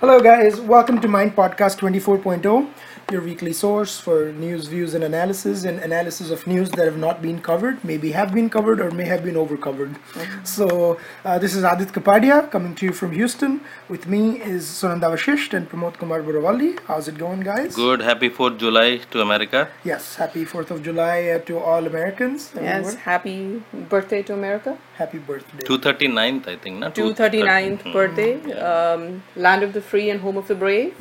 Hello, guys. Welcome to Mind Podcast 24.0, your weekly source for news, views, and analysis, and analysis of news that have not been covered, maybe have been covered, or may have been overcovered. So, uh, this is Aadit Kapadia coming to you from Houston. With me is Sunanda Vashisht and Pramod Kumar Buravalli. How's it going, guys? Good. Happy 4th July to America. Yes, happy 4th of July uh, to all Americans. Yes, happy birthday to America. Happy birthday. 239th, I think. Not 239th birthday. Um, land of the free and home of the brave.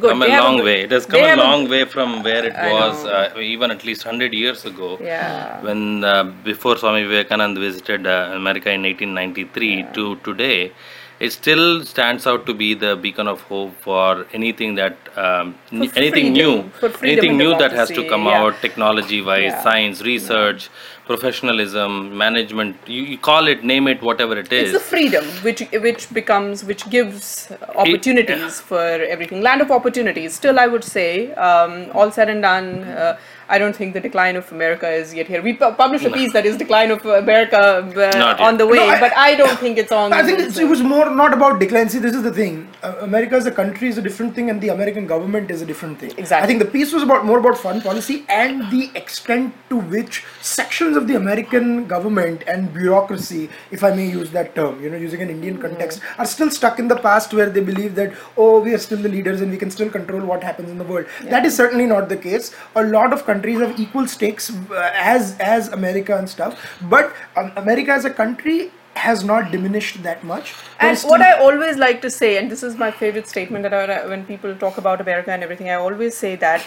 Good. Come a They have long good- way. It has they come a have long way from where it I was know. uh, even at least 100 years ago. Yeah. When uh, before Swami Vivekananda visited uh, America in 1893 to today, it still stands out to be the beacon of hope for anything that um, n- For anything freedom, new, for freedom anything and new that has to democracy, come yeah. out, technology-wise, Yeah. science, research, professionalism, management. You, you call it, name it, whatever it It's the freedom which which becomes which gives opportunities for everything. Land of opportunities. Still, I would say, um, all said and done, uh, I don't think the decline of America is yet here. We pu- published a piece that is decline of America uh, on the way, No, I- but I don't think it's on. I think it's, it was more not about decline. See, this is the thing. Uh, America as a country is a different thing, and the American government is a different thing. Exactly. I think the piece was about more about foreign policy and the extent to which sections of the American government and bureaucracy, if I may use that term, you know, using an Indian context, are still stuck in the past where they believe that oh, we are still the leaders and we can still control what happens in the world. That is certainly not the case. A lot of countries have equal stakes uh, as as America and stuff, but um, America as a country has not diminished that much. And what I always like to say, and this is my favorite statement that I, when people talk about America and everything, I always say that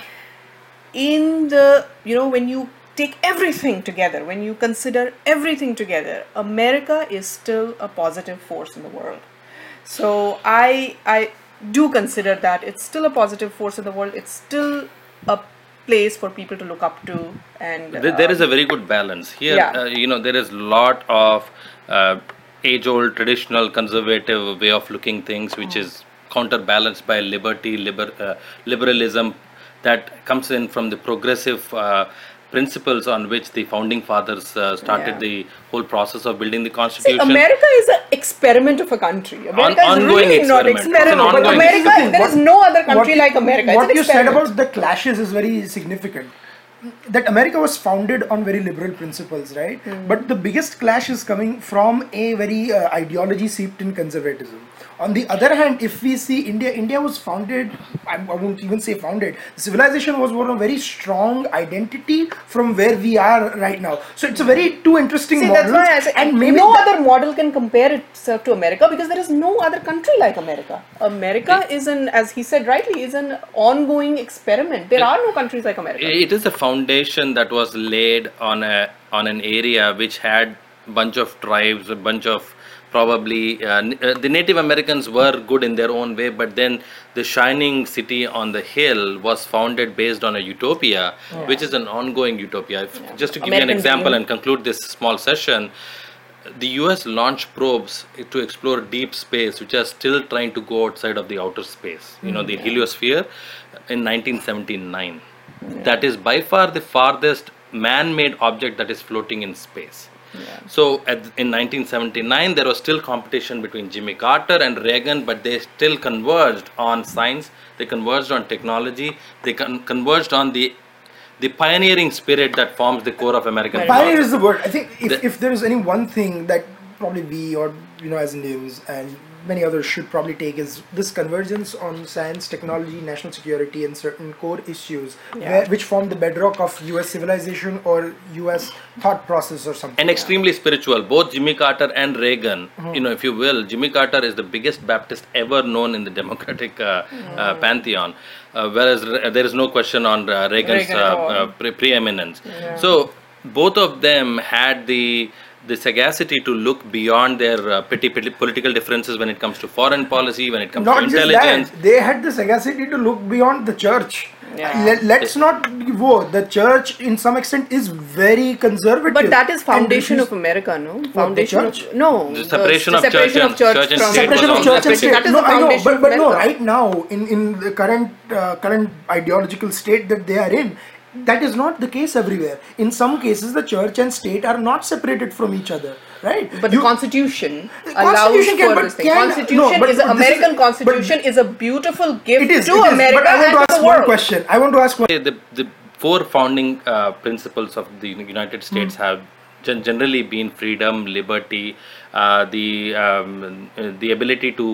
in the, you know, when you take everything together, when you consider everything together, America is still a positive force in the world. So I, I do consider that it's still a positive force in the world. It's still a place for people to look up to. And There- there is um, a very good balance here. Yeah. Uh, you know, there is lot of uh, age-old traditional conservative way of looking things, which is counterbalanced by liberty, liber, uh, liberalism, that comes in from the progressive. Principles on which the founding fathers uh, started Yeah. the whole process of building the See, constitution America is an experiment of a country. America is ongoing really not experiment. It's an experiment. But ongoing America, experiment. there is What- no other country what- like America. It's What an you said experiment. about the clashes is very significant. That America was founded on very liberal principles, right? Hmm. But the biggest clash is coming from a very uh, ideology seeped in conservatism. On the other hand, if we see India, India was founded, I, I won't even say founded, civilization was one of very strong identity from where we are right now. So it's a very two interesting See, models. that's why I say and maybe no that- other model can compare itself to America because there is no other country like America. America is an, as he said rightly, is an ongoing experiment. There are no countries like America. it is a foundation that was laid on a on an area which had bunch of tribes a bunch of probably uh, uh, the native americans were good in their own way but then the shining city on the hill was founded based on a utopia which is an ongoing utopia If- just to give you an example and conclude this small session the US launched probes to explore deep space, which are still trying to go outside of the outer space. You know, the heliosphere in 1979. That is by far the farthest man-made object that is floating in space. So at, in 1979, there was still competition between Jimmy Carter and Reagan, but they still converged on science. They converged on technology. They con- converged on the the pioneering spirit that forms the core of American Pioneer is the word. I think if, The- if there is any one thing that probably we or you know as Indians and many others should probably take is this convergence on science, technology, national security, and certain core issues where, which form the bedrock of U.S. civilization or U.S. thought process or something. and extremely spiritual. Both Jimmy Carter and Reagan, Mm-hmm. you know, if you will, Jimmy Carter is the biggest Baptist ever known in the Democratic uh, uh, pantheon, uh, whereas Re- there is no question on uh, Reagan's Reagan uh, uh, pre- preeminence. So both of them had the the sagacity to look beyond their uh, petty, petty political differences when it comes to foreign policy, when it comes not to just intelligence. that, they had the sagacity to look beyond the church. Yeah. Let, let's not whoa, the church in some extent is very conservative. But that is foundation refuse- of America, no? Foundation church? of no. The separation of separation church of and- church church and state separation of church and state. No, I know, but but no, right now in in the current uh, current ideological state that they are in, that is not the case everywhere. In some cases, the church and state are not separated from each other. right? But You- the Constitution The allows Constitution can- for but this thing. can- Constitution no, but is this is- American but- Constitution is a beautiful gift it is, to it is, America but I want and to to ask one question. I want to ask one. the, the four founding uh, principles of the United States Hmm. have gen- generally been freedom, liberty, uh, the um, uh, the ability to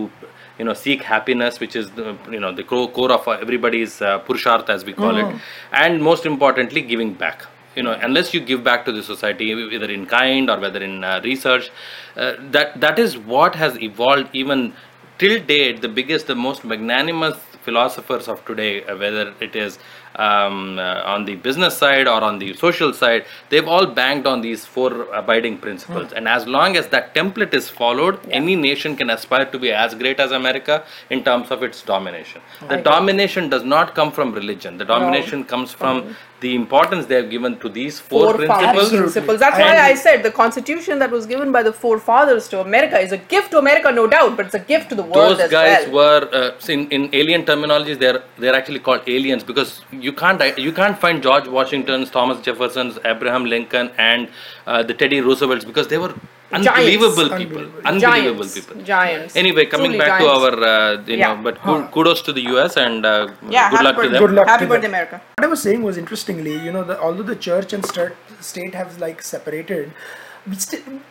you know seek happiness, which is the you know the core, core of everybody's uh, purusharth as we call Hmm. it, and most importantly, giving back. You know, unless you give back to the society, either in kind or whether in uh, research, uh, that that is what has evolved even till date. The biggest, the most magnanimous philosophers of today, uh, whether it is um, uh, on the business side or on the social side, they've all banked on these four abiding principles. And as long as that template is followed, any nation can aspire to be as great as America in terms of its domination. The domination does not come from religion. The domination comes from the importance they have given to these four, Four principles. principles. That's I why I said the Constitution that was given by the forefathers to America is a gift to America, no doubt, but it's a gift to the world those as guys well. were uh, in, in alien terminologies they're they're actually called aliens because you can't you can't find george washington's thomas jefferson's abraham lincoln and uh, the teddy roosevelts because they were unbelievable people Unbelievable. unbelievable Giants. people Giants. anyway coming Truly back giants. to our uh, you Yeah. know but ku- kudos to the us and uh, Yeah, good happy luck to birthday. them Good luck Happy to birthday, them. America. What I was saying was interestingly, you know, the, although the church and state, state have like separated, we still,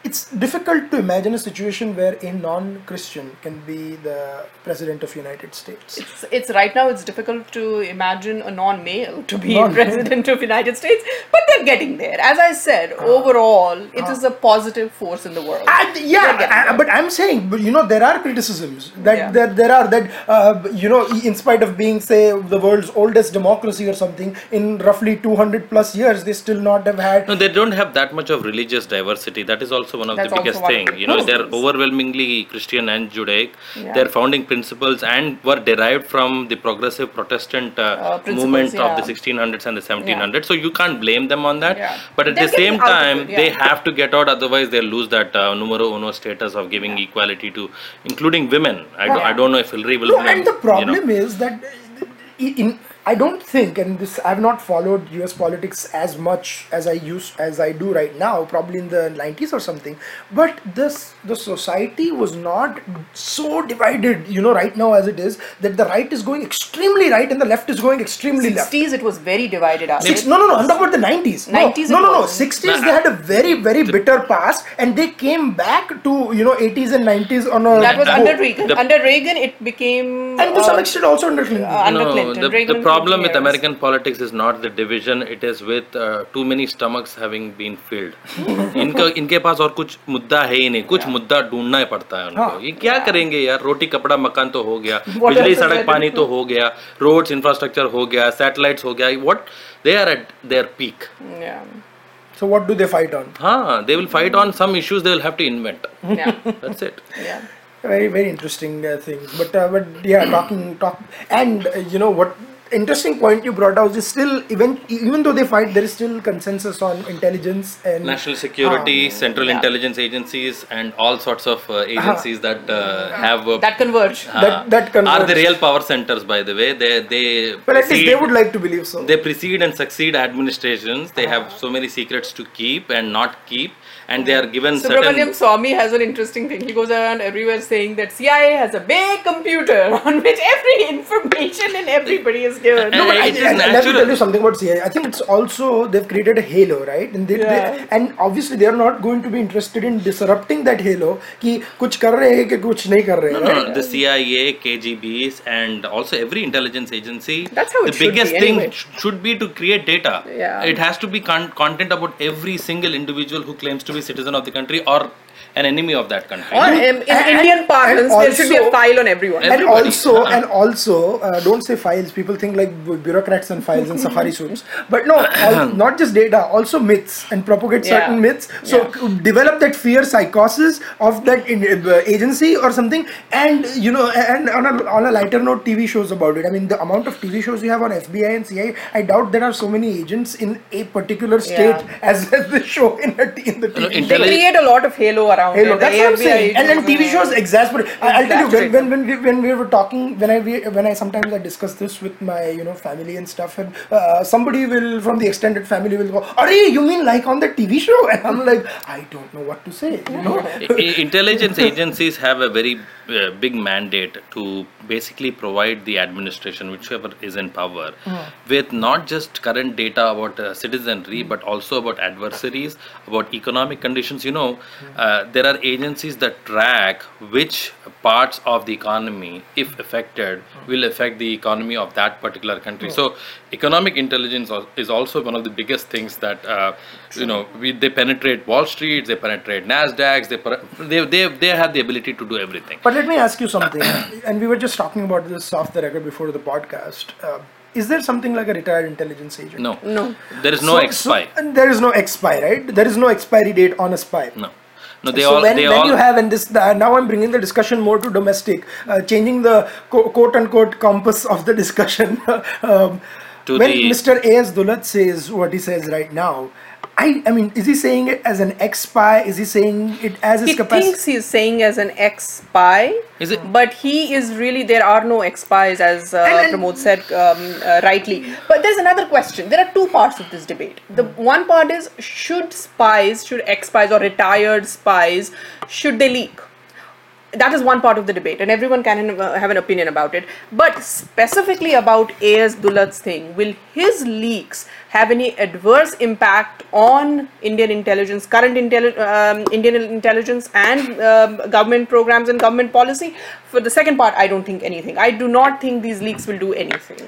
it's difficult to imagine a situation where a non-Christian can be the president of United States. It's, it's right now it's difficult to imagine a non-male to be Non-male. president of United States, but they're getting there. As I said, overall, it is a positive force in the world. And yeah, I- but I'm saying, but you know, there are criticisms that Yeah. there, there are that uh, you know, in spite of being say the world's oldest democracy or something, in roughly 200 plus years, they still not have had. No, they don't have that much of religious diversity. That is also one of That's the also biggest one of thing. the You know, they're reasons. overwhelmingly Christian and Judaic. Yeah. Their founding principles and were derived from the progressive Protestant uh, Uh, principles, movement of the yeah. 1600s and the 1700s. So you can't blame them on that. Yeah. But at They're the same getting out of time, it, they have to get out. Otherwise, they'll lose that uh, numero uno status of giving equality to, including women. I, don't, I don't know if Hillary will. No, blame, and the you know. problem is that uh, in I don't think, and this I've not followed U.S. politics as much as I used as I do right now, probably in the 90s or something. But this the society was not so divided, you know, right now as it is. That the right is going extremely right and the left is going extremely left. 60s, it was very divided. Aasif. Six, no, no, no. I'm talking about the 90s. 90s No, it no, no. 60s, Nah. they had a very, very bitter past, and they came back to you know 80s and 90s on a. That was go. under Reagan. the- under Reagan, it became. and to some uh, extent also under Clinton. uh, under no, Clinton. the, Reagan the problem with years. American politics is not the division; it is with uh, too many stomachs having been filled. इनका इनके पास और कुछ मुद्दा है ही नहीं कुछ मुद्दा ढूंढना ही पड़ता है उनको हाँ. ये क्या करेंगे यार रोटी कपड़ा मकान तो हो गया What बिजली else is सड़क there पानी to तो हो गया रोड्स इंफ्रास्ट्रक्चर हो गया सैटेलाइट्स हो गया what they are eight there peak Yeah. So what do they fight on? हाँ they will fight on some issues they will have to invent Yeah. that's it yeah. Very very interesting uh, things. But uh, but yeah, talking talk and uh, you know what interesting point you brought out is still even even though they fight, there is still consensus on intelligence and national security Ah, central yeah. intelligence agencies and all sorts of uh, agencies that uh, have uh, That converge. uh, That- that are the real power centers by the way they they But at least they would like to believe so. they precede and succeed administrations they have so many secrets to keep and not keep and they are given Subramaniam certain Swami has an interesting thing. He goes around everywhere saying that CIA has a big computer on which every information and everybody is given. No, but I, it is I- let me natural. tell you something about CIA. I think it's also they've created a halo, right? And they, Yeah. they and obviously they are not going to be interested in disrupting that halo. कि कुछ कर रहे हैं कि कुछ नहीं कर रहे no, हैं. no, right? no, the CIA, KGBs, and also every intelligence agency. That's how it the should be biggest anyway. thing sh- should be to create data. Yeah. It has to be con- content about every single individual who claims to be citizen of the country or an enemy of that country. Or um, in And- Indian and parlance, there should be a file on everyone. and Everybody. also Uh-huh. and also uh, don't say files people think like bureaucrats and files and safari suits but no all, not just data also myths and propagate Yeah. certain myths so Yeah. develop that fear psychosis of that in, uh, agency or something and you know and on a, on a lighter note tv shows about it i mean the amount of tv shows you have on fbi and cia i doubt there are so many agents in a particular state Yeah. as, as the show in, a, t- in the No, tv They create a lot of halo around around Hey, it. look, The that's what I'm saying. And, then TV shows exasperate. I, I'll tell you when, when when we when we were talking when I we, when I sometimes I discuss this with my you know family and stuff and uh, somebody will from the extended family will go, "Are you mean like on the TV show?" And I'm like, I don't know what to say. You know. I- I- intelligence agencies have a very uh, big mandate to basically provide the administration, whichever is in power, with not just current data about uh, citizenry, but also about adversaries, about economic conditions. You know, uh, there are agencies that track which parts of the economy, if affected, will affect the economy of that particular country. So, economic intelligence is also one of the biggest things that uh, you know we, they penetrate Wall Street, they penetrate Nasdaq, they, they they they have the ability to do everything. But let me ask you something. and we were just talking about this off the record before the podcast. Uh, is there something like a retired intelligence agent? No, No. there is no So- expire. So, and there is no expire, right? There is no expiry date on a spy. no, no, they so all when, they when all you have and this uh, now I'm bringing the discussion more to domestic, uh, changing the co- quote unquote compass of the discussion. um, To when the- Mr. A.S. Dulat says what he says right now, I I mean, is he saying it as an ex spy? Is he saying it as his capacity? He capacity? thinks he's saying as an ex-spy, Is it- but he is really there are no ex-spies as uh, And- and- Pramod said um, uh, rightly. But there's another question. There are two parts of this debate. The one part is should spies, should ex-spies or retired spies, should they leak? That is one part of the debate and everyone can uh, have an opinion about it but specifically about as dulat's thing will his leaks have any adverse impact on indian intelligence current intelli- um, indian intelligence and um, government programs and government policy for the second part i don't think anything i do not think these leaks will do anything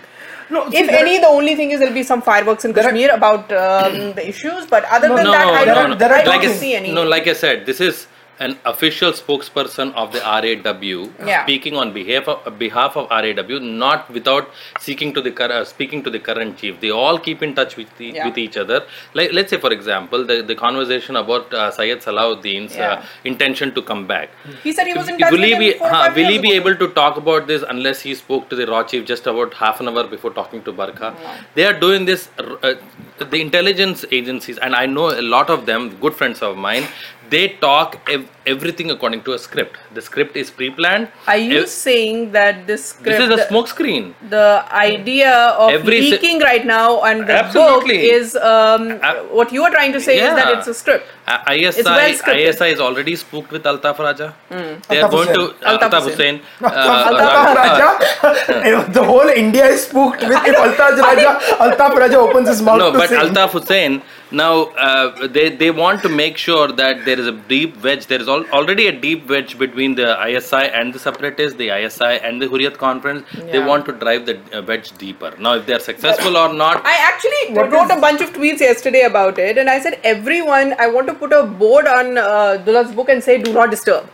No, see, if any, are- the only thing is there'll be some fireworks in There are- Kashmir about um, the issues. But other than no, that, I no, don't, no. there are I don't like see any. no, like I said, this is an official spokesperson of the RAW Yeah. speaking on behalf of behalf of RAW, not without seeking to the cur- uh, speaking to the current chief. They all keep in touch with the, Yeah. with each other. Like let's say, for example, the, the conversation about uh, Syed Salahuddin's Yeah. uh, intention to come back. He said he was in touch will with he him be four or huh, five will he years be ago. able to talk about this unless he spoke to the raw chief just about half an hour before talking to Barkha? They are doing this. Uh, the intelligence agencies, and I know a lot of them, good friends of mine. They talk ev- everything according to a script. The script is pre-planned. Are you Ev- saying that this script, this is a the, smoke screen. the idea of Every si- leaking right now and the Absolutely. book is um, Uh, what you are trying to say is that it's a script. Uh, ISI, It's well scripted. ISI is already spooked with Altaf Raja. They are Altaf going to Hussain. uh, Altaf Altaf Hussain. Hussain. uh, Altaf Raja, the whole India is spooked with if Altaf Raja, Altaf Raja opens his mouth no, to but sing. Altaf Hussain now uh, they they want to make sure that there is a deep wedge. There is al- already a deep wedge between the ISI and the separatists, the ISI and the Hurriyat conference. They Yeah. want to drive the uh, wedge deeper. Now, if they are successful or not, I actually What wrote is- a bunch of tweets yesterday about it, and I said, everyone, I want to put a board on uh, Dulat's book and say, do not disturb.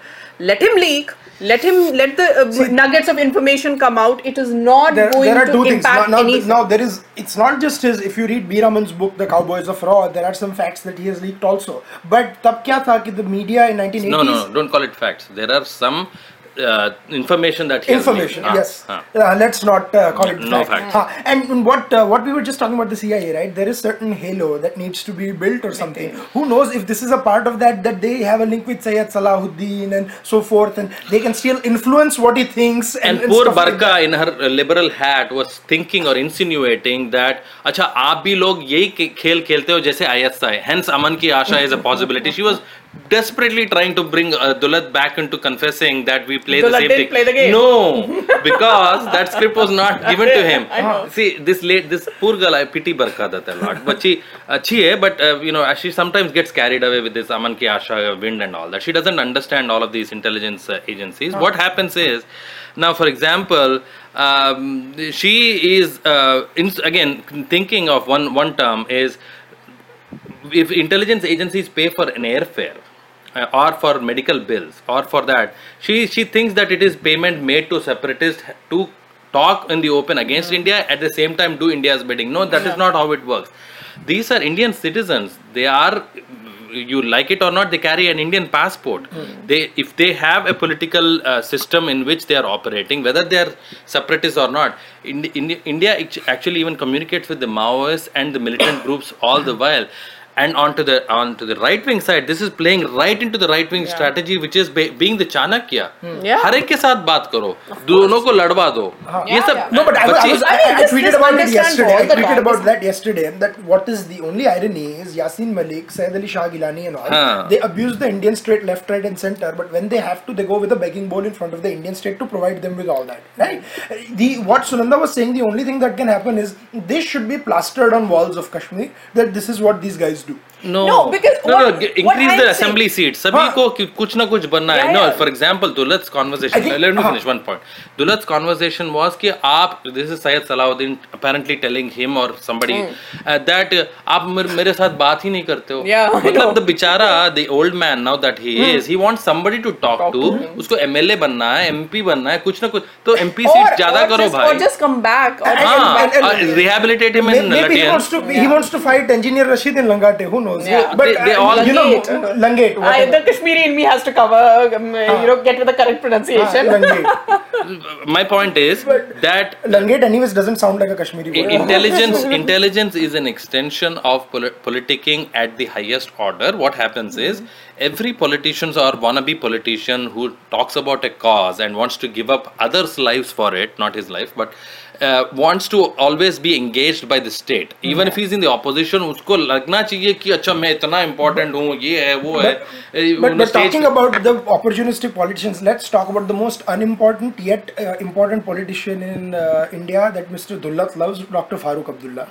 Let him leak. Let him let the uh, nuggets of information come out. It is not there, going there are to two things. Now, impact now, anything. now there is. It's not just his. If you read B. Raman's book, The Cowboys of Raw, there are some facts that he has leaked also. But tab kya tha ki the media in 1980s. no, no, no, don't call it facts. There are some uh, information that he has Information, leaked. Ah, yes. ah. Uh, let's not uh, call it No fact. facts. Uh, and what uh, what we were just talking about the CIA, right? There is certain halo that needs to be built or something. Who knows if this is a part of that that they have a link with Sayyid Salahuddin and so forth, and they can still influence what he thinks. And, And poor stuff like Barka that. in her uh, liberal hat was thinking or insinuating that अच्छा आप भी लोग यही के- खेल खेलते हो जैसे ISI hence Aman ki Asha is a possibility she was desperately trying to bring uh, Dulat back into confessing that we play Dulat the same thing. Play the game. No, because that script was not given to him. See, this late, this poor girl, I pity Barkha Dutt a lot. But she, uh, she, eh, but uh, you know, she sometimes gets carried away with this Aman Ki Asha uh, wind and all that. She doesn't understand all of these intelligence uh, agencies. What happens is, now, for example. Um, she is uh, in, again thinking of one one term is if intelligence agencies pay for an airfare uh, or for medical bills or for that she she thinks that it is payment made to separatists to talk in the open against india at the same time do india's bidding. No that is not how it works. These are indian citizens. They are you like it or not they carry an indian passport. They if they have a political uh, system in which they are operating whether they are separatists or not in, in, india actually even communicates with the maoists and the militant groups all the while and onto the onto the right wing side this is playing right into the right wing yeah. strategy which is be, being the chanakya hmm. yeah. हर ke के baat karo. करो ko को do. yeah, ये सब yeah. no but I, was, I, was, I, mean, I tweeted about it yesterday I tweeted about that yesterday that what is the only irony is Yasin Malik Syed Ali Shah Gilani and all हाँ. they abuse the Indian state left right and center but when they have to they go with a begging bowl in front of the Indian state to provide them with all that right the what Sunanda was saying the only thing that can happen is this should be plastered on walls of Kashmir that this is what these guys do. No no no increase the assembly seat सभी को कुछ ना कुछ बनना है no for example Dulat's conversation let me finish one point Dulat's conversation was कि आप this is Syed Salahuddin apparently telling him और समबडी दैट आप मेरे साथ बात ही नहीं करते हो मतलब द बेचारा the old man now that he is he wants somebody to talk to उसको एमएलए बनना है एमपी बनना है कुछ ना कुछ तो एमपी सीट ज़्यादा करो भाई just come back rehabilitate him in लटिया he wants to fight engineer rashid in langate who Yeah. But They- they uh, all- you know Langate. Langate. I, whatever. the Kashmiri in me has to cover, um, you know, get with the correct Ah, pronunciation. Langate. My point is that Langate, anyways, doesn't sound like a Kashmiri word. intelligence intelligence is an extension of poli- politicking at the highest order what happens is every politician or wannabe politician who talks about a cause and wants to give up others lives for it not his life but uh, wants to always be engaged by the state even yeah. if he's in the opposition उसको लगना चाहिए कि अच्छा मैं इतना important हूँ ये है वो but, है uh, but, but talking about the opportunistic politicians let's talk about the most unimportant yet uh, important politician in uh, India that Mr. Dulat loves Dr. Farooq Abdullah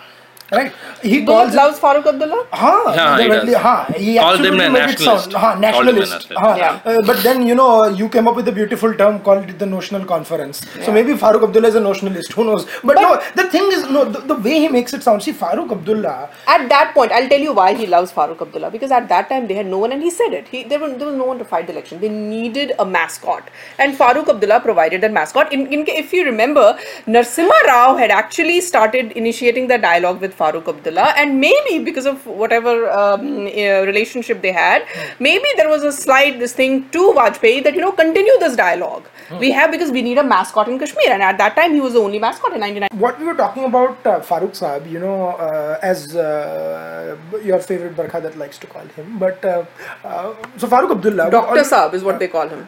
right? He Do calls loves Farooq Abdullah. Ha, yeah, he does. ha, he them absolutely made it nationalist. sound. Nationalist. Yeah. Uh, but then you know you came up with a beautiful term called it the notional conference. So maybe Farooq Abdullah is a notionalist. Who knows? But, But- no, the thing is, no, the, the way he makes it sound. See, Farooq Abdullah. At that point, I'll tell you why he loves Farooq Abdullah because at that time they had no one, and he said it. He, there, was, there was no one to fight the election. They needed a mascot, and Farooq Abdullah provided that mascot. In, in, if you remember, Narsimha Rao had actually started initiating the dialogue with Farooq Abdullah, and maybe because of whatever um, uh, relationship they had, maybe there was a slight this thing to Vajpayee that you know continue this dialogue. We have because we need a mascot in Kashmir, and at that time he was the only mascot in '99. What we were talking about uh, Farooq Saab, you know, uh, as uh, your favorite Barkha that likes to call him, but uh, uh, so Farooq Abdullah. Doctor al- Saab is what they call him.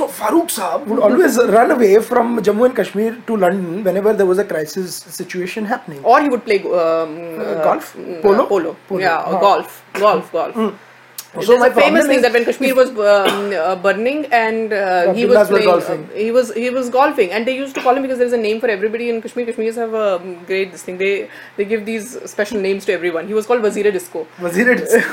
So Farooq Saab would always run away from Jammu and Kashmir to London whenever there was a crisis situation happening. or he would play um, uh, golf? mm, Polo? uh, polo, Polo, yeah, huh. golf, golf, golf. So There's my a famous thing that when Kashmir was um, uh, burning and uh, he was playing, golfing. uh, he was he was golfing, and they used to call him because there is a name for everybody in Kashmir. Kashmiris have a um, great this thing. They they give these special names to everyone. He was called Wazir Disco. Wazir it?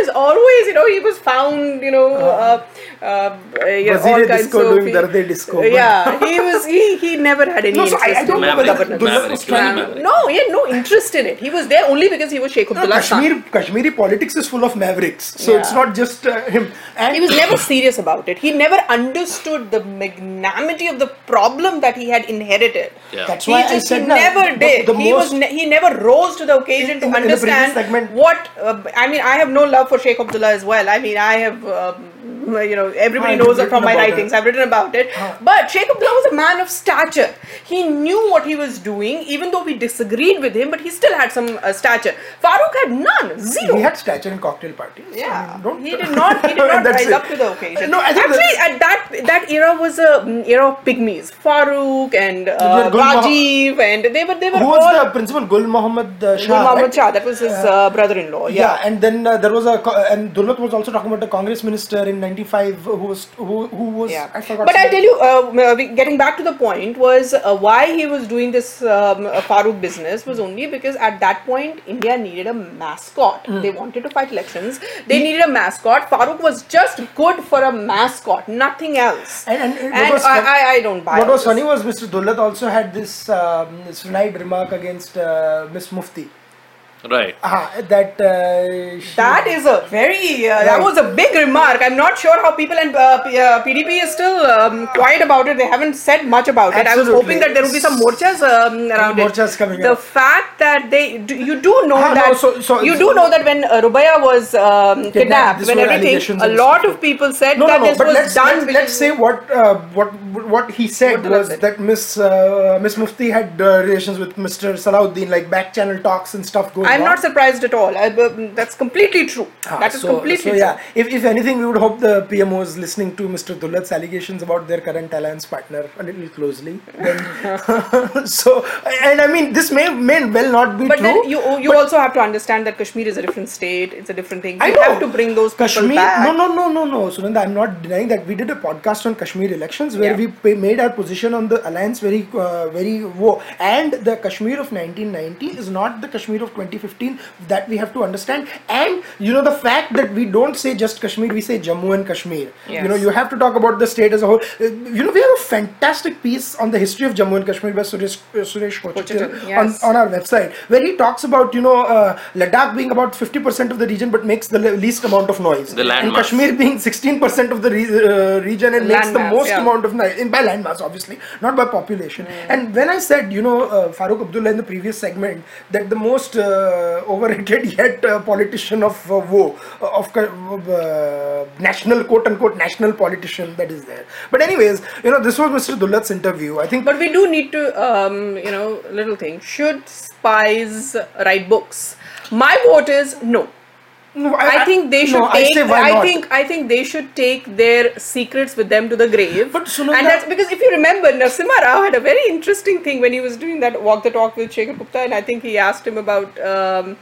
because was always, you know, he was found, you know, uh, uh, yeah, Wazir all kinds Disco of doing Darde Disco, but- Yeah, he was. He, he never had any No, so I- interest I don't in know whether governance. Maverick Maverick. No, he had no interest in it. He was there only because he was Sheikh No, Abdullah's son. Kashmir, Kashmiri politics is full of mavericks, so it's not just uh, him. And He was never serious about it. He never understood the magnanimity of the problem that he had inherited. Yeah. That's he why I just said he never the- did. the he was ne- he never rose to the occasion In- to in the- in understand segment- what. Uh, I mean, I have no love for Sheikh Abdullah as well. I mean, I have. Um, you know, everybody knows it from my writings. it. I've written about it. But Sheikh Abdullah was a man of stature. He knew what he was doing, even though we disagreed with him. But he still had some uh, stature. Farooq had none, zero. he had stature in cocktail parties. Yeah, he did not. He did not rise it. up to the occasion. No, Actually, at that that era was a mm, era of pygmies. Farooq and uh, Yeah, Gul Moh- Rajiv, and they were they were Who all. was the principal? Gul Mohammed uh, Shah. Gul Mohammed right? Shah, that was his uh, brother-in-law. Yeah. Yeah. and then uh, there was a co- and Dulat was also talking about a Congress minister in '95 who was who who was Yeah. I forgot. But I'll his tell you, uh, getting back to the point, was uh, why he was doing this um, uh, Farooq business was only because at that point India needed a mascot. Hmm. They wanted to fight elections. They needed a mascot. Farooq was just good for a mascot, nothing else. And- and- and what And was I, I, I don't buy What was this. funny was Mr. Dulat also had this um, snide remark against uh, Miss Mufti. Right. Ah, that uh, That is a very, uh, that was a big remark. I'm not sure how people and uh, P- uh, PDP is still um, quiet about it. They haven't said much about it. I was hoping that there would be some morchas um, around Morchas it. coming the up. fact that they, do, you do know Ah, no, that, so- so- you so- do know that when uh, Rubaya was um, kidnapped, when everything, a lot of people said No, no, that no. this But was let's done. let's, let's say what uh, what what he said What was said. that Miss uh, Miss Mufti had uh, relations with Mr. Salahuddin, like back channel talks and stuff going I'm not surprised at all. I, that's completely true. Ah, that is so, completely so true. yeah. If, if anything, we would hope the PMO is listening to Mr. Dulat's allegations about their current alliance partner a little closely. Then, so, and I mean, this may may well not be But true. then you you also have to understand that Kashmir is a different state. It's a different thing. I You know. have to bring those people Kashmir. No, no, no, no, no, Sunanda. I'm not denying that we did a podcast on Kashmir elections where Yeah. we made our position on the alliance very, uh, very wo. And the Kashmir of 1990 is not the Kashmir of 2015 that we have to understand. And you know the fact that we don't say just Kashmir, we say Jammu and Kashmir. You know, you have to talk about the state as a whole. Uh, You know, we have a fantastic piece on the history of Jammu and Kashmir by Suresh, uh, Suresh Kochitil Kochitil, on, on our website, where he talks about you know uh, Ladakh being about 50% of the region but makes the least amount of noise, The land and mass. Kashmir being 16% of the re- uh, region and makes Land the mass, most yeah. amount of noise in by land mass, obviously, not by population. And when I said you know uh, Farooq Abdullah in the previous segment that the most uh, overrated yet uh, politician of uh, wo uh, of uh, national quote unquote national politician that is there. But anyways, you know this was Mr. Dulat's interview. I think But we do need to, um, you know, little thing. Should spies write books? My vote is no. No, I think they should no, I take. say why I not? think I think they should take their secrets with them to the grave. But Sunanda- and that's because if you remember, Narasimha Rao had a very interesting thing when he was doing that walk the talk with Shekhar Gupta, and I think he asked him about um,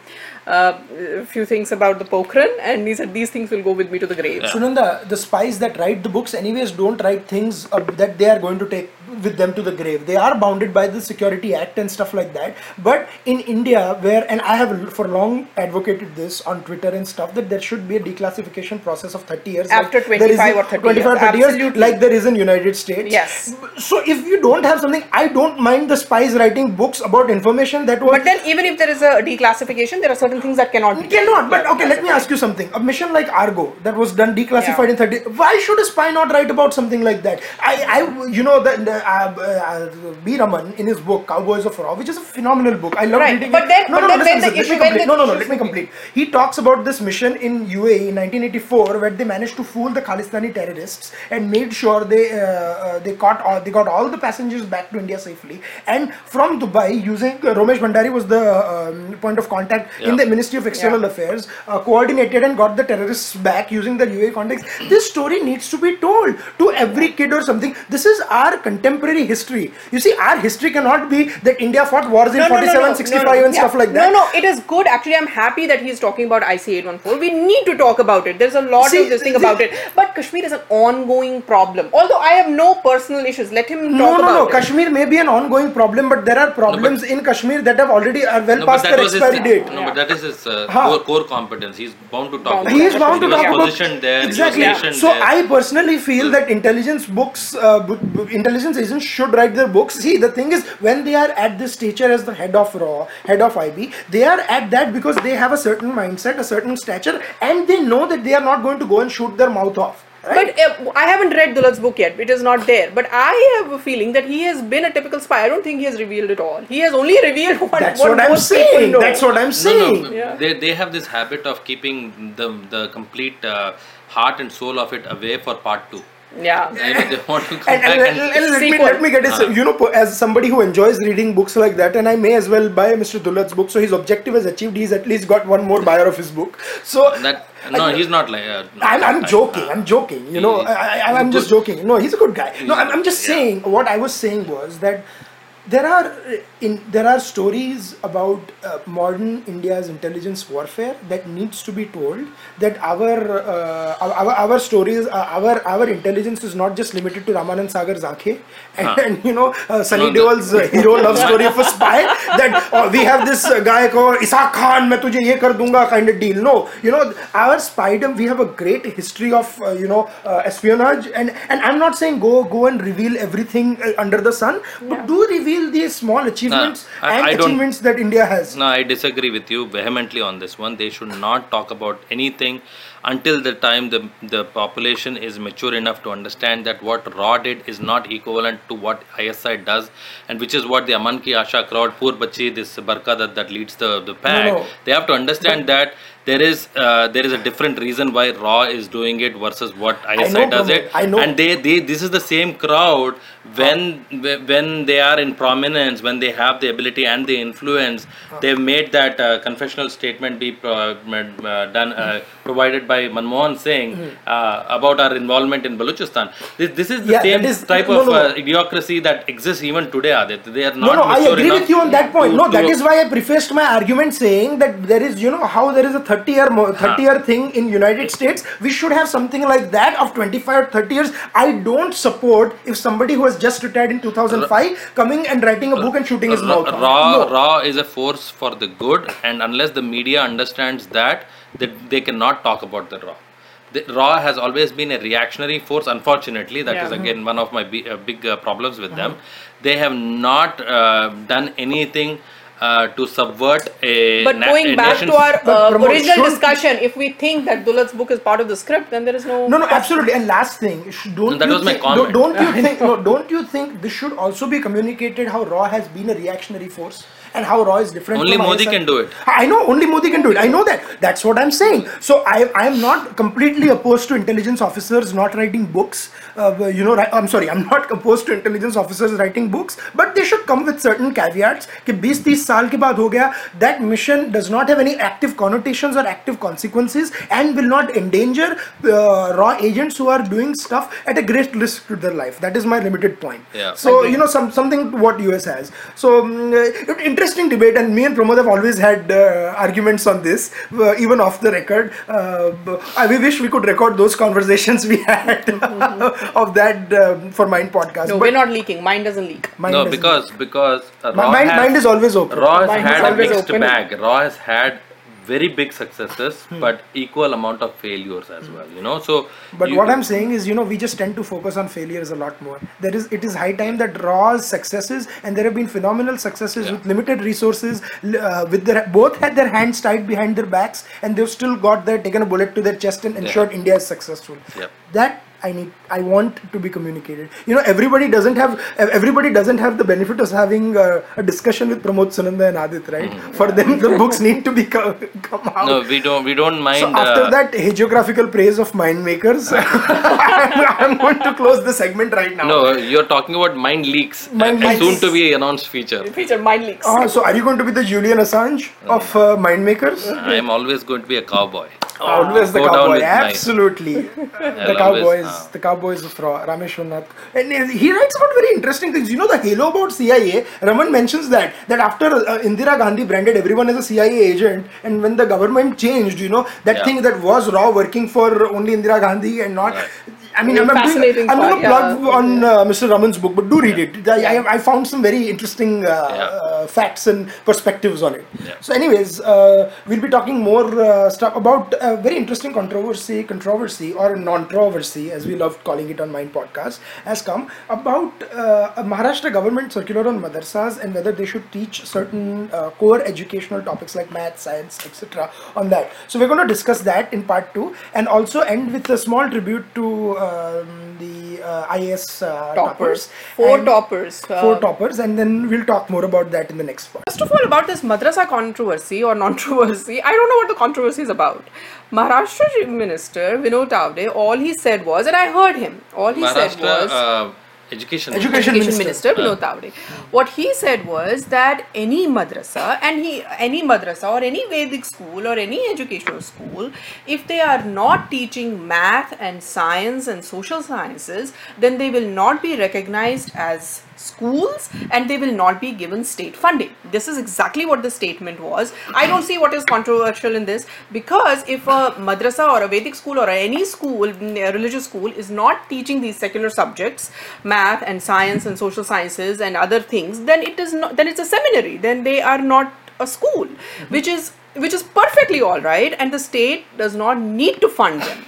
uh, a few things about the Pokhran, and he said these things will go with me to the grave. Sunanda, the spies that write the books, anyways, don't write things uh, that they are going to take with them to the grave. They are bounded by the Security Act and stuff like that. But in India, where, and I have for long advocated this on Twitter and stuff, that there should be a declassification process of 30 years. After like there is 25 or 30 25 years, 30 years, like there is in United States. Yes. So if you don't have something, I don't mind the spies writing books about information that was But then, even if there is a declassification, there are certain things that cannot be. cannot but okay let me ask you something a mission like argo that was done declassified Yeah. in 30 why should a spy not write about something like that i i you know the, the uh, uh, b raman in his book cowboys of raw which is a phenomenal book. I love Right, reading but it. then- no but no, no then listen, the let me complete. no no no let me complete. He talks about this mission in UAE in 1984 where they managed to fool the Khalistani terrorists and made sure they uh, uh, they caught all, they got all the passengers back to India safely. And from Dubai using uh, Romesh Bhandari was the um, point of contact in the Ministry of External Yeah. Affairs uh, coordinated and got the terrorists back using the UAE context. This story needs to be told to every kid or something. This is our contemporary history you see our history cannot be that India fought wars in 47 65 and yeah. stuff like that No, no, it is good. Actually, I'm happy that he's talking about IC 814. We need to talk about it. There's a lot See, of this thing see- about it. But Kashmir is an ongoing problem. Although I have no personal issues, let him No, talk no, no. about it. Kashmir may be an ongoing problem, but there are problems in Kashmir that have already are well No, past that their was his, expiry date. no, but that is his uh, Huh. core, core competence. He's bound to talk. Bound about to He is it. bound to he talk about there. exactly. He So there. I personally feel that intelligence books, uh, bu- bu- intelligence agents should write their books. See, the thing is, when they are at this stature as the head of RAW, head of IB, they are at that because they have a certain mindset, a certain stature, and they know that they are not going to go and shoot their mouth off. Right? But uh, I haven't read Dulat's book yet. It is not there. But I have a feeling that he has been a typical spy. I don't think he has revealed it all. He has only revealed what, That's what what I'm saying. know. That's what I'm No, saying. no, Yeah. they, they have this habit of keeping the the complete uh, heart and soul of it away for part two. Yeah. You they want to come and, and, back and- and, and let, me, let me get this, you know, as somebody who enjoys reading books like that, and I may as well buy Mr. Dulat's book, so his objective is achieved. He's at least got one more buyer of his book. So that no, he's not like. Uh, I'm, I'm that joking. type. I'm joking. You know, I, I, I'm he's just joking. No, he's a good guy. No, I'm, I'm just yeah. saying. What I was saying was that there are uh, in there are stories about uh, modern India's intelligence warfare that needs to be told that our uh, our, our stories uh, our our intelligence is not just limited to Ramanand Sagar's Aankhen and, huh. and, you know uh, Sunny Deol's uh, hero love story of a spy that oh, we have this uh, guy called Isaac Khan main tujhe ye kar dunga kind of deal no you know our spydom we have a great history of you know espionage and and I'm not saying go go and reveal everything under the sun but yeah. do reveal these small achievements Ah, I- and I achievements that India has. No, I disagree with you vehemently on this one. They should not talk about anything until the time the the population is mature enough to understand that what raw did is not equivalent to what ISI does and which is what the Aman Ki Asha crowd poor bachi this barkha that, leads the the pack no. they have to understand that there is uh, there is a different reason why raw is doing it versus what ISI know, does it I know. and they, they this is the same crowd when when they are in prominence when they have the ability and the influence they've made that uh, confessional statement be uh, uh, done uh, provided by Manmohan Singh uh, about our involvement in Balochistan this, this is the. Yeah, same is- type no, of no. Uh, idiocracy that exists even today Aditya. they are not No, no, I agree with you on that point. to- no, that is why I prefaced my argument saying that there is, you know, how there is a 30 year, 30 year thing in United States. We should have something like that of 25 or 30 years. I don't support if somebody who has just retired in 2005 coming and writing a book and shooting his mouth. off. raw No. raw is a force for the good and unless the media understands that that they cannot talk about the raw the raw has always been a reactionary force unfortunately that is Yeah. again one of my bi- uh, big uh, problems with them they have not uh, done anything uh, to subvert a But na- going a back nation's- to our But uh, Pramod, original should- discussion, if we think that Dulat's book is part of the script, then there is no. No, no, absolutely. And last thing, sh- don't That you was my think, comment. Don't, don't you think? No, don't you think this should also be communicated? How Raw has been a reactionary force and how Raw is different. Only from Modi ISI? can do it. I know only Modi can do it. I know that. That's what I'm saying. So I I am not completely opposed to intelligence officers not writing books. Uh, you know, ri- I'm sorry. I'm not opposed to intelligence officers writing books, but they should come with certain caveats. कि 20-30 साल के बाद हो गया. That mission does not have any active connotations or active consequences and will not endanger uh, raw agents who are doing stuff at a great risk to their life. That is my limited point. Yeah. So you know some something to what US has. So um, uh, interesting debate, and me and Pramod have always had uh, arguments on this, uh, even off the record. Uh, b- I we wish we could record those conversations we had of that um for Mind podcast. No, but we're not leaking. Mind doesn't leak. Mind no is- because because uh, my raw mind, has- mind is always open. Raw has Mine is had a always mixed open. bag. Raw has had very big successes, Hmm. but equal amount of failures as well. You know, so. But what I'm saying is, you know, we just tend to focus on failures a lot more. There is, it is high time that Raw's successes, and there have been phenomenal successes Yeah. with limited resources, uh, with their both had their hands tied behind their backs, and they've still got their taken a bullet to their chest, and ensured India is successful. Yep. That I need, I want to be communicated. You know, everybody doesn't have, everybody doesn't have the benefit of having uh, a discussion with Pramod Sunanda and Aadit, right? For them, the books need to be co- come out. No, we don't. We don't mind. So after uh, that hagiographical praise of mind makers, I'm, I'm going to close the segment right now. No, you're talking about mind leaks. Mind a leaks. soon to be announced feature. Feature mind leaks. Ah, so are you going to be the Julian Assange of uh, mind makers? I am always going to be a cowboy. Always the Go down cowboy, absolutely. the cowboys, always, uh, the cowboys of Raw. Ramesh Rameshwar And he writes about very interesting things. You know the halo about CIA. Raman mentions that that after uh, Indira Gandhi branded everyone as a CIA agent, and when the government changed, you know that Yeah. thing that was Raw working for only Indira Gandhi and not. Right. I mean, Very I'm, I'm, doing, fascinating I'm going to part, plug yeah. on uh, Mr. Raman's book, but do read it. I, I, I found some very interesting uh, Yeah. uh, facts and perspectives on it. Yeah. So, anyways, uh, we'll be talking more uh, stuff about a very interesting controversy, controversy or non-controversy, as we love calling it on Mind Podcast, has come about uh, a Maharashtra government circular on madrasas and whether they should teach certain uh, core educational topics like math, science, etc. on that. So, we're going to discuss that in part two, and also end with a small tribute to the uh, IAS uh, toppers. Four toppers. uh, Four toppers, and then we'll talk more about that in the next part. First of all, about this madrasa controversy or non-controversy, I don't know what the controversy is about. Maharashtra Chief Minister Vinod Tawde, all he said was, and I heard him, all he said was, uh, education. Education Education Minister. Minister, Vinod ah. Tawde. What he said was that any madrasa and he any madrasa or any Vedic school or any educational school, if they are not teaching math and science and social sciences, then they will not be recognized as schools and they will not be given state funding. This is exactly what the statement was. I don't see what is controversial in this because if a madrasa or a Vedic school or any school, religious school, is not teaching these secular subjects, math and science and social sciences and other things, then it is not. Then it's a seminary. Then they are not a school, which is which is perfectly all right, and the state does not need to fund them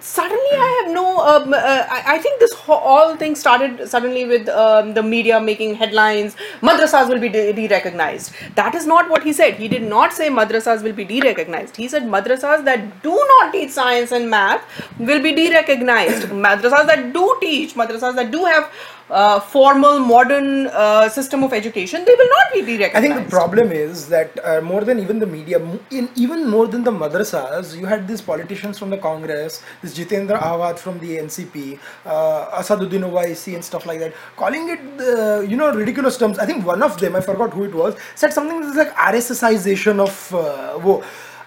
suddenly i have no um, uh, I, I think this whole, all thing started suddenly with um, the media making headlines madrasas will be de- de-recognized. That is not what he said. He did not say madrasas will be de-recognized. He said madrasas that do not teach science and math will be de-recognized. madrasas that do teach, madrasas that do have uh, formal modern uh, system of education, they will not be I de-recognized. think the problem is that uh, more than even the media, in even more than the madrasas, you had these politicians from the Congress, this Jitendra Awhad from the NCP, uh, Asaduddin Owaisi and stuff like that, calling it, uh, you know, ridiculous terms. I think one of them, I forgot who it was, said something like RSSization of uh,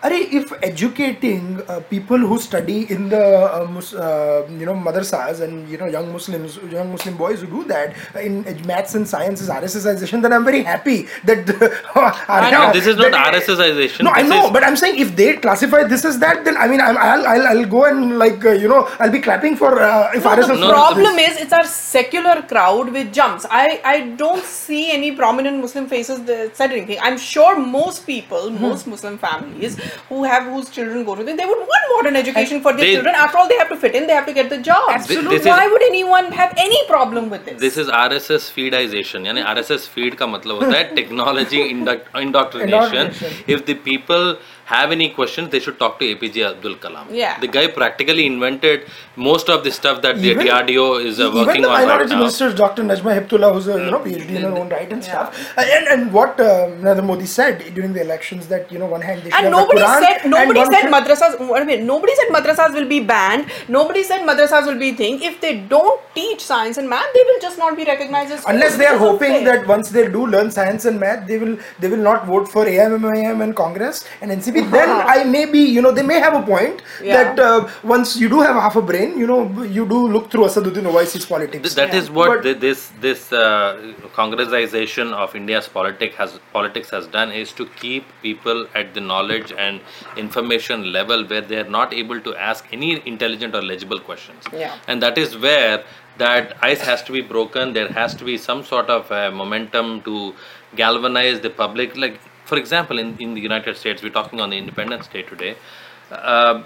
wo. Are if educating uh, people who study in the uh, mus- uh, you know madrasas and you know young Muslims, young Muslim boys who do that in ed- maths and science is RSSization, then I'm very happy that. I know. This is not that- RSSization. No, I this know, is- but I'm saying if they classify this as that, then I mean, I'm, I'll, I'll, I'll go and like uh, you know, I'll be clapping for uh, if No, RSS. the No, no, problem is it's our secular crowd which jumps. I, I don't see any prominent Muslim faces that said anything. I'm sure most people, Hmm. most Muslim families who have whose children go to them, they would want modern education for their They- children. After all, they have to fit in, they have to get the job. Absolutely. This Why is- would anyone have any problem with this? This is RSS फीडाइजेशन यानी RSS feed का मतलब होता है technology indoctrination Indoctrination. If the people have any questions they should talk to apj abdul kalam. Yeah. the guy practically invented most of the stuff that the Even- DRDO is uh, Even working the on right minority now. ministers, Dr. Najma Heptullah, who's a you know PhD in her own right and stuff, Uh, and and what uh, Narendra Modi said during the elections that you know one hand they should and have nobody the Quran said and nobody one said should- madrasas I mean, nobody said madrasas will be banned. Nobody said madrasas will be thing. If they don't teach science and math they will just not be recognized as unless they are hoping that once they do learn science and math they will they will not vote for AIMIM and Congress and NCP then I may be you know they may have a point Yeah. that uh, once you do have half a brain you know you do look through Asaduddin Owaisi's politics Th- That Yeah. is what But- thi- this this uh, Congressization of India's politic has politics has done is to keep people at the knowledge and information level where they are not able to ask any intelligent or legible questions. Yeah. And that is where that ice has to be broken. There has to be some sort of uh, momentum to galvanize the public. Like for example, in in the United States, we're talking on the Independence Day today. Uh,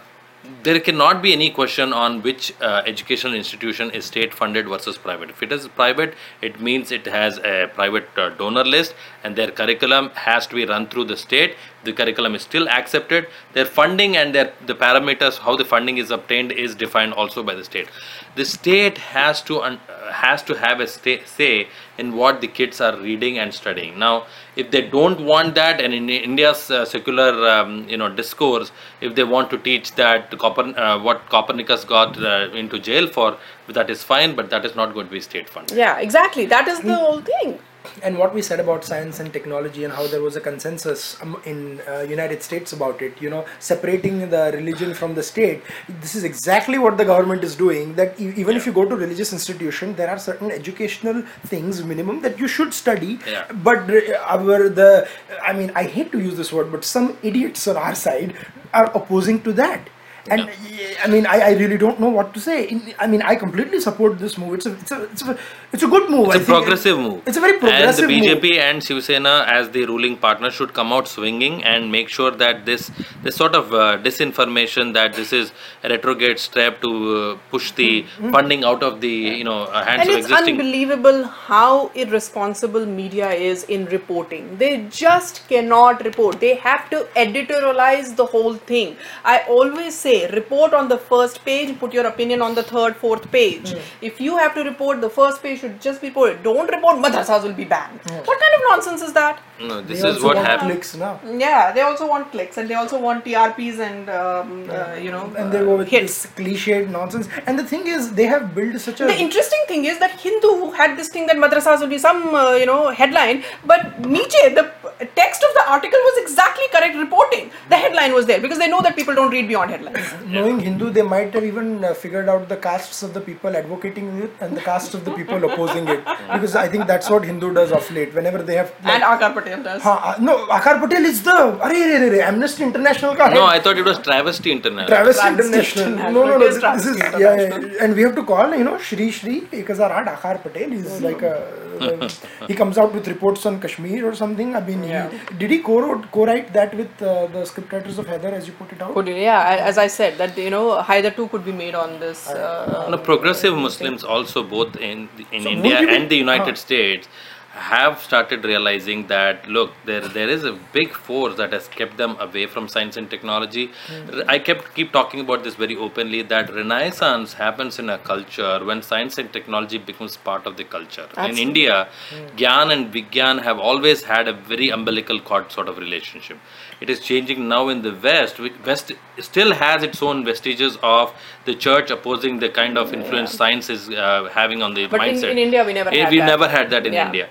there cannot be any question on which uh, educational institution is state funded versus private. If it is private, it means it has a private uh, donor list and their curriculum has to be run through the state. The curriculum is still accepted. Their funding and their the parameters how the funding is obtained is defined also by the state. The state has to un- uh, has to have a sta- say in what the kids are reading and studying. Now, if they don't want that, and in India's uh, secular um, you know discourse, if they want to teach that Coper- uh, what Copernicus got uh, into jail for, that is fine, but that is not going to be state funded. yeah exactly that is the whole thing and what we said about science and technology and how there was a consensus um, in uh, united states about it you know separating the religion from the state this is exactly what the government is doing that e- even if you go to religious institution there are certain educational things minimum that you should study Yeah. but uh, our the i mean i hate to use this word but some idiots on our side are opposing to that and yeah, I mean, I, I really don't know what to say. In- I mean, I completely support this move. It's a, it's a, it's a, it's a good move. It's a think. progressive move. It's a very progressive move. And the move. BJP and Shiv Sena as the ruling partner should come out swinging and make sure that this this sort of uh, disinformation that this is a retrograde step to uh, push the funding out of the you know uh, hands and of it's unbelievable how irresponsible media is in reporting they just cannot report they have to editorialize the whole thing i always say report on the first page put your opinion on the third fourth page if you have to report the first page should just be reported don't report madrasas will be banned what kind of nonsense is that No, They this is what want happened. Clicks now. yeah they also want clicks and they also want trps and um, uh, you know and they go with hits this cliched nonsense. And the thing is, they have built such a. The interesting thing is that Hindu had this thing that madrasas will be some, uh, you know, headline, but Nietzsche, the p- text of the article was exactly correct reporting. The headline was there because they know that people don't read beyond headlines. Knowing Hindu, they might have even uh, figured out the castes of the people advocating it and the castes of the people opposing it. Because I think that's what Hindu does of late. Whenever they have. and Aakar Patel does. Ha, uh, no, Aakar Patel is the. Arey, arey, arey, Amnesty International ka No. I thought it was Travesty International. Travesty Travesty International. International. No, no, no. This, this is yeah, yeah, and we have to call you know Shri Shri 1008 Aakar Patel. He's like a uh, he comes out with reports on Kashmir or something. I mean, Yeah. did he co-wrote co-write that with uh, the scriptwriters of Haider as you put it out? Could yeah, as I said, that you know, either two could be made on this. Uh, No, progressive Muslims also both in in So India would you be- and the United Huh. States have started realizing that look there there is a big force that has kept them away from science and technology. Hmm. I kept keep talking about this very openly that renaissance happens in a culture when science and technology becomes part of the culture. In Absolutely. india hmm. gyan and vigyan have always had a very umbilical cord sort of relationship it is changing now in the west which west still has its own vestiges of the church opposing the kind of influence science is uh, having on the But in- mindset in India, we never Eh, had we that. never had that in Yeah. india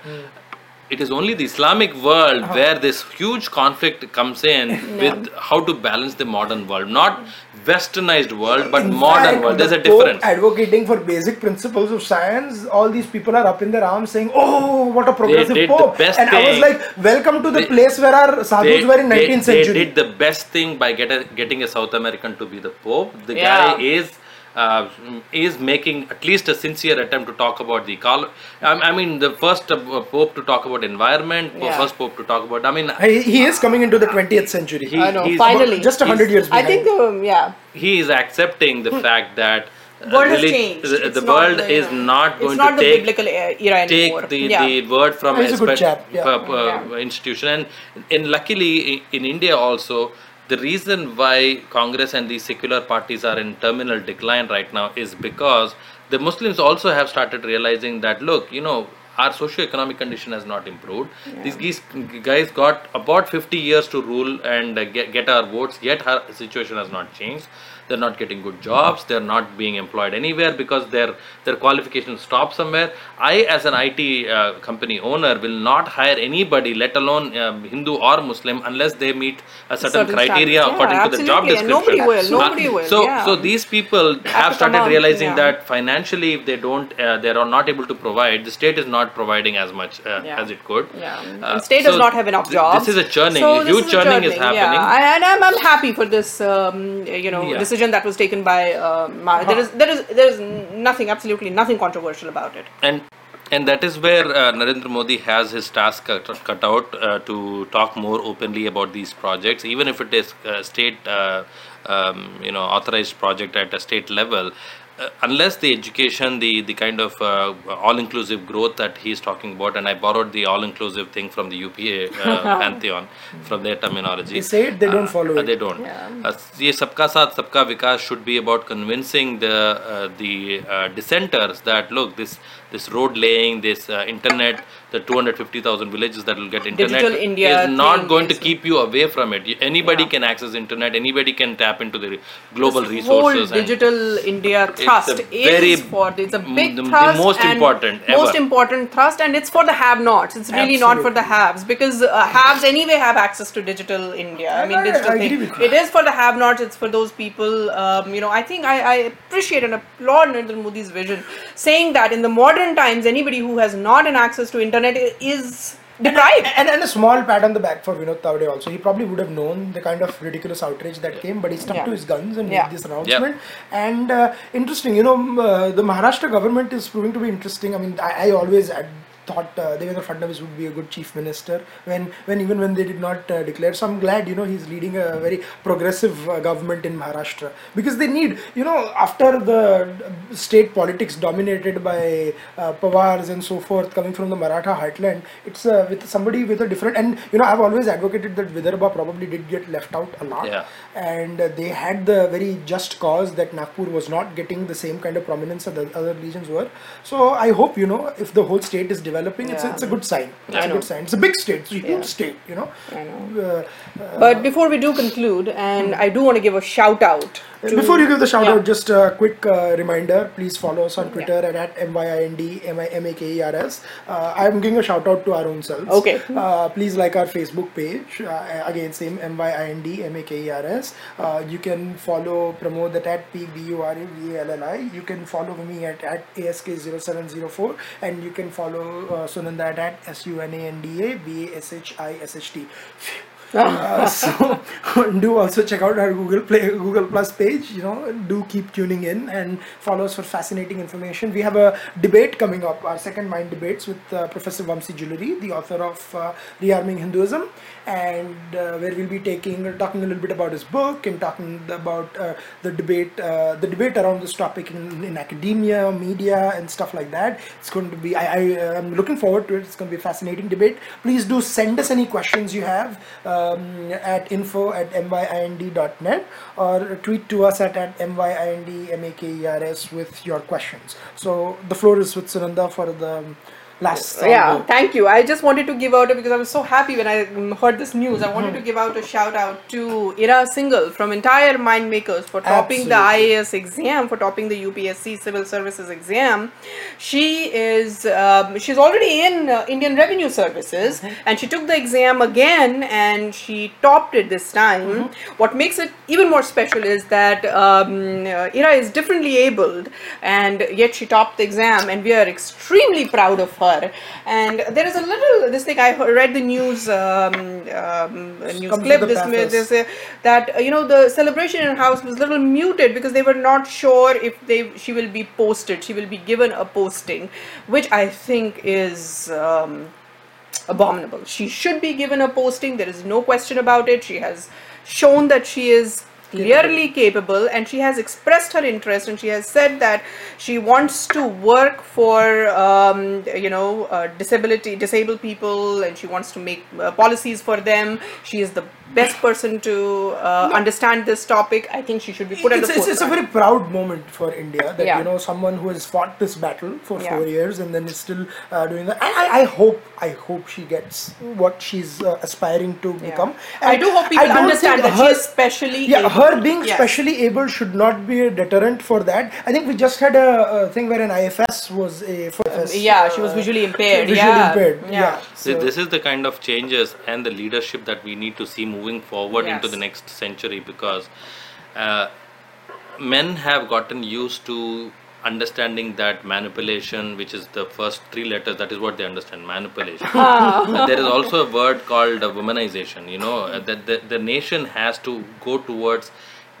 it is only the islamic world Uh-huh. where this huge conflict comes in with how to balance the modern world not westernized world but In modern fact, world there's the a difference advocating for basic principles of science. All these people are up in their arms saying, "Oh, what a progressive did the Pope!" best and I was like, "Welcome to the They- place where our sadhus they, were in they- 19th they century." did the best thing by get a, getting a South American to be the Pope. The Yeah. guy is uh, is making at least a sincere attempt to talk about the ecol- I, I mean, the first uh, Pope to talk about environment, Yeah. first Pope to talk about. I mean, he, he is coming into the 20th century. He- I know. he's- Finally, just hundred years. I think behind. the yeah. he is accepting the fact that. uh, Hmm. World has changed. The, the world the, is not going not to the take biblical era take the, yeah. the word from He's a good chap, yeah. p- p- Yeah. institution and in luckily i- in india also the reason why congress and these secular parties are in terminal decline right now is because the muslims also have started realizing that look you know our socio-economic condition has not improved. These guys, guys got about 50 years to rule and get, get our votes yet our situation has not changed they're not getting good jobs they're not being employed anywhere because their their qualifications stop somewhere i as an it uh, company owner will not hire anybody let alone um, hindu or muslim unless they meet a certain, Certain criteria standards. according Yeah, to the job description nobody will, Uh, nobody will, so yeah. so these people have started realizing yeah. that financially if they don't uh, they are not able to provide the state is not providing as much uh, Yeah. as it could Yeah, Uh, state does not have enough jobs. this is a churning So huge is churning is happening Yeah, and I'm, I'm happy for this, um, you know, Yeah. Decision that was taken by. Uh, Ma- there is there is there is nothing, absolutely nothing controversial about it. and and that is where uh, Narendra Modi has his task cut, cut out uh, to talk more openly about these projects, even if it is uh, state, uh, um, you know, authorized project at a state level Uh, unless the education, the the kind of uh, all-inclusive growth that he is talking about, and I borrowed the all-inclusive thing from the UPA uh, pantheon, from their terminology. They say it, they don't follow Uh, it. They don't. Yeah. Uh, ये सबका साथ सबका विकास should be about convincing the uh, the uh, dissenters that look this this road laying this uh, internet the 250,000 villages that will get internet Digital India is not thing going to is- keep you away from it You- anybody Yeah. can access internet anybody can tap into the global This resources Whole and- digital India thrust a very is for it's a m- big the- the thrust most and important most ever. important thrust, and it's for the have-nots. It's really not for the haves because uh, haves anyway have access to digital India. I mean, I- digital I agree thing. with you. It is for the have-nots. It's for those people. Um, you know, I think I, I appreciate and applaud Narendra Modi's vision, saying that in the modern times, anybody who has not an access to internet is deprived. And, and a small pat on the back for Vinod Tawde also. He probably would have known the kind of ridiculous outrage that came, but he stuck Yeah. to his guns and Yeah. made this announcement. And uh, interesting, you know, uh, the Maharashtra government is proving to be interesting. I mean, I, I always had thought uh, Devendra Fadnavis would be a good chief minister when, when even when they did not uh, declare. So I'm glad, you know, he's leading a very progressive uh, government in Maharashtra because they need, you know, after the uh, state politics dominated by uh, Pawars and so forth coming from the Maratha heartland, it's uh, with somebody with a different, and you know, I've always advocated that Vidarbha probably did get left out a lot. Yeah. And uh, they had the very just cause that Nagpur was not getting the same kind of prominence that the other regions were. So I hope, you know, if the whole state is developing, it's, a, it's a good sign. It's I a know. good sign. It's a big state. It's a huge Yeah. state, you know. I know. Uh, But before we do conclude, and I do want to give a shout out. Before you give the shout Yeah. out, just a quick uh, reminder please follow us on Twitter at, at MYIND Uh, I'm giving a shout out to our own selves. Okay. Uh, please like our Facebook page. Uh, again, same MYIND Uh, you can follow Pramod at, at PBURAVALLI. You can follow me at, at ASK0704. And you can follow uh, Sunanda at, at SUNANDA VASHISHT. So do also check out our Google Play Google Plus page. You know, do keep tuning in and follow us for fascinating information. We have a debate coming up, our second mind debates with uh, Professor Vamsi Juluri, the author of uh, Rearming Hinduism, and uh, where we'll be taking talking a little bit about his book and talking about uh, the debate uh, the debate around this topic in, in academia, media, and stuff like that. It's going to be I, I am looking forward to it. It's going to be a fascinating debate. Please do send us any questions you have um, at info at myind.net or tweet to us at, at myindmakers with your questions. So the floor is with Sunanda for the last yeah. thank you. I just wanted to give out a, because i was so happy when i heard this news. I wanted to give out a shout out to ira singhal from entire mind makers for topping the ias exam for topping the upsc civil services exam. She is um, she's already in uh, indian revenue services and she took the exam again and she topped it this time. What makes it even more special is that um, uh, ira is differently abled and yet she topped the exam and we are extremely proud of her and there is a little this thing i read the news um, um, news clip this this uh, that uh, you know the celebration in her house was a little muted because they were not sure if they she will be posted she will be given a posting which i think is um, abominable. She should be given a posting there is no question about it. She has shown that she is clearly capable. and she has expressed her interest and she has said that she wants to work for um, you know uh, disability disabled people and she wants to make uh, policies for them. She is the best person to uh, understand this topic i think she should be put at it's, the it's, it's a very proud moment for India that Yeah. you know someone who has fought this battle for Yeah. four years and then is still uh, doing that. I, I, I hope I hope she gets what she's uh, aspiring to Yeah. become. I do hope people don't understand that her- is specially Yeah, able. her being Yes. specially able should not be a deterrent for that. I think we just had a, a thing where an IFS was a IFS, yeah, she was uh, visually impaired, Visually yeah, impaired. yeah. Yeah. See, So- this is the kind of changes and the leadership that we need to see moving forward into the next century because uh, men have gotten used to understanding that manipulation, which is the first three letters, that is what they understand manipulation. But there is also a word called uh, womanization. You know, uh, that the, the nation has to go towards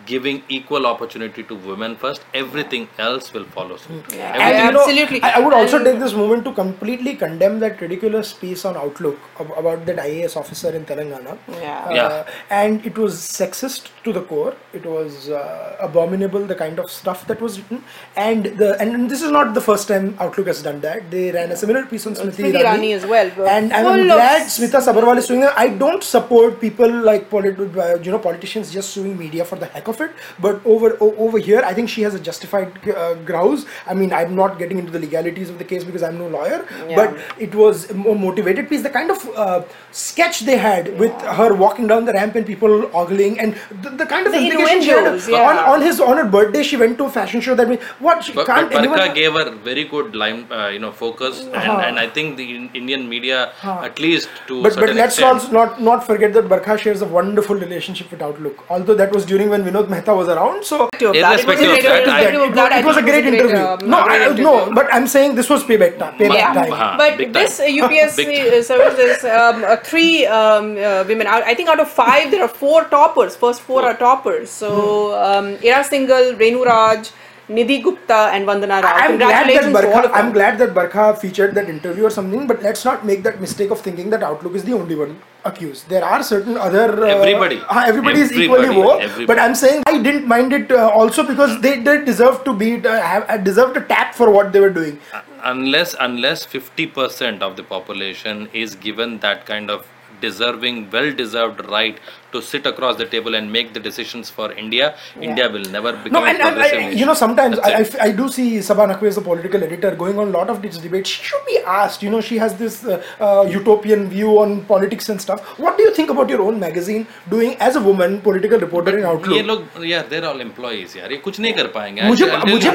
giving equal opportunity to women first, everything else will follow suit. Yeah. And, Everything- know, Absolutely. I, I would also take this moment to completely condemn that ridiculous piece on Outlook ab- about that IAS officer in Telangana. Yeah. Uh, Yeah. And it was sexist to the core. It was uh, abominable, the kind of stuff that was written. And the and this is not the first time Outlook has done that. They ran a similar piece on Smriti Smriti Irani as well, but And I'm full glad s- Smita Sabharwal is doing that. I don't support people like polit- uh, you know politicians just suing media for the heck of it. But over over here, I think she has a justified uh, grouse. I mean, I'm not getting into the legalities of the case because I'm no lawyer. Yeah. But it was a more motivated piece. The kind of uh, sketch they had with her walking down the ramp and people ogling, and the, the kind of The implication she had yeah. on, on his on her birthday. She went to a fashion show. That means what? She But, can't but Barkha anyone? gave her very good line, uh, you know, focus, and, Uh-huh. and I think the Indian media, at least to But, but let's extent, also not not forget that Barkha shares a wonderful relationship with Outlook. Although that was during when Vinod Mehta was around, so Irrespective of that, it was a great- I- it, that, it was a great interview. no, I, interview. no, but I'm saying this was payback time. Payback Yeah. time. Uh-huh. But big this time. uh, UPSC Big uh, services, um, uh, three um, uh, women. Out, I think out of five, there are four toppers. First four are toppers. So um, Ira Singhal, Renu Raj, Nidhi Gupta, and Vandana Rao. I'm glad that Congratulations all Barkha, of them. I'm glad that Barkha featured that interview or something, but let's not make that mistake of thinking that Outlook is the only one accused. There are certain other uh, Everybody. uh, everybody is equally woke. But I'm saying I didn't mind it uh, also because they, they deserve to be uh, have uh, deserved a tap for what they were doing. unless unless 50% of the population is given that kind of deserving well deserved right to sit across the table and make the decisions for India, yeah. India will never become. No, and, and I, you know, sometimes I, I, do see Saba Naqvi as a political editor going on a lot of these debates. She should be asked. You know, she has this uh, uh, utopian view on politics and stuff. What do you think about your own magazine doing as a woman political reporter but in Outlook? ये लोग yeah, they're all employees Yeah, ये कुछ नहीं कर पाएंगे. मुझे मुझे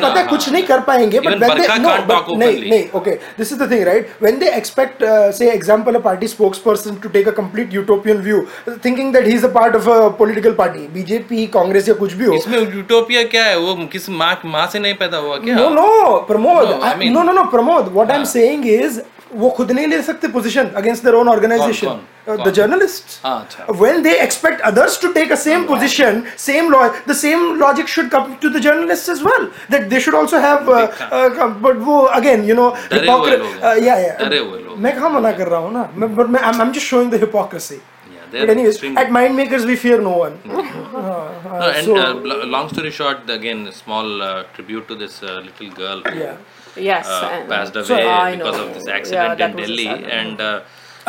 But when they no, but okay. This is the thing, right? When they expect, uh, say, example, a party spokesperson to take a complete utopian view, thinking that he's a part of political party BJP Congress या कुछ भी हो। इसमें utopia क्या है? वो किस माँ माँ से नहीं पैदा हुआ क्या? No no Pramod. No no no Pramod. What I am saying is वो खुद नहीं ले सकते position against their own organization the journalist when they expect others to take a same position same law the same logic should come to the journalist as well that they should also have but वो again you know या मैं कहाँ मना कर रहा हूँ ना? मैं I am just showing the hypocrisy the hypocrisy Yeah, they're but anyways extremely- at mind makers we fear no one Uh, uh, No, and so- uh, l- long story short, again, a small uh, tribute to this uh, little girl who yeah Yes. uh, and- passed So, away I because know. of this accident that in Delhi. And uh,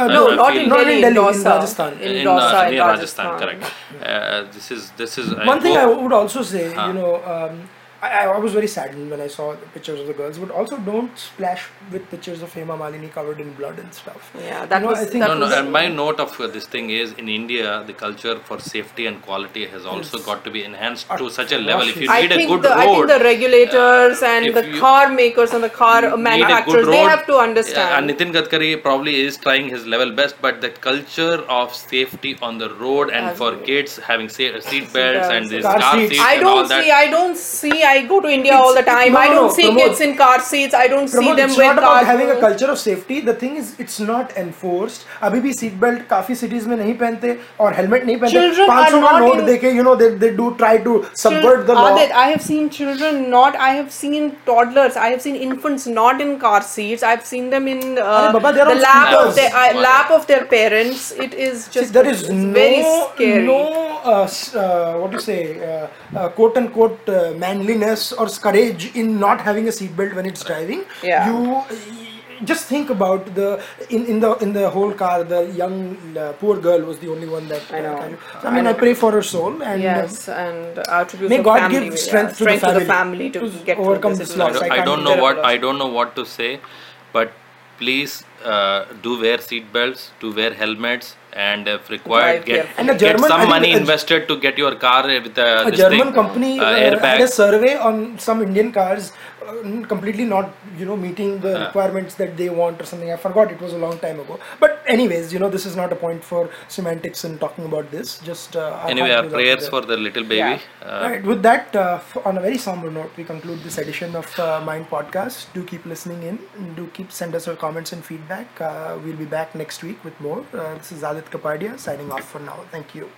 Uh, no, I not in Not in Delhi, Delhi, in Rajasthan. In in, Dausa, uh, in Rajasthan. Rajasthan, correct. Uh, this is this is I One thing I would also say, Huh. you know, um, I, I was very saddened when I saw the pictures of the girls, but also don't splash with pictures of Hema Malini covered in blood and stuff. Yeah, that You know, was- I think that no, no. was- And my note of uh, this thing is in India, the culture for safety and quality has also got to be enhanced to such a level. If you I need a think, good the, I think the regulators and the you- car makers and the car need a good manufacturers they have to uh, understand. and Nitin Gadkari probably is trying his level best, but the culture of safety on the road and Has for to be. kids having sa- seat belts and belts. this Car car, seats. seats I and all don't see. I don't see. I go to India it's, all the time. No, I don't no, see Pramod, kids in car seats. I don't Pramod, see them. It's not about having a culture of safety. The thing is, it's not enforced. अभी भी seat belt काफी cities में नहीं पहनते और helmet नहीं पहनते. पांच सौ का नोट देके you know they they do try to subvert the law. Aadit, I have seen children not. I have seen toddlers. I have seen infants not in car seats. I have seen them in uh, Baba, the lap of their uh, lap of their parents. It is just see, there is no, very scary. No, uh, uh, what do you say? Uh, uh, quote unquote uh, manly manliness or courage in not having a seatbelt when it's driving. Yeah. You just think about the in, in the in the whole car the young uh, poor girl was the only one that I know. uh, carried- so, I mean I, pray for her soul and uh, Yes, and attributes May of God family, give yeah, strength to the strength to the family family to to get overcome this this. loss. I, I don't- I can't don't know that. what I don't know what to say, but please uh, do wear seat belts, do wear helmets, and if required, get. And a German- some money a- invested to get your car with uh, a German thing, company uh, uh, airbag. had a survey on some Indian cars uh, completely not you know meeting the Yeah. requirements that they want or something. I forgot it was a long time ago. But anyways, you know this is not a point for semantics and talking about this. Just uh, anyway, our goes out to prayers for the little baby. Yeah. Uh, Alright, with that, uh, on a very somber note, we conclude this edition of uh, Mind Podcast. Do keep listening in. Do keep send us your comments and feedback. Uh, we'll be back next week with more. Uh, this is Aadit Kapadia signing off for now. Thank you.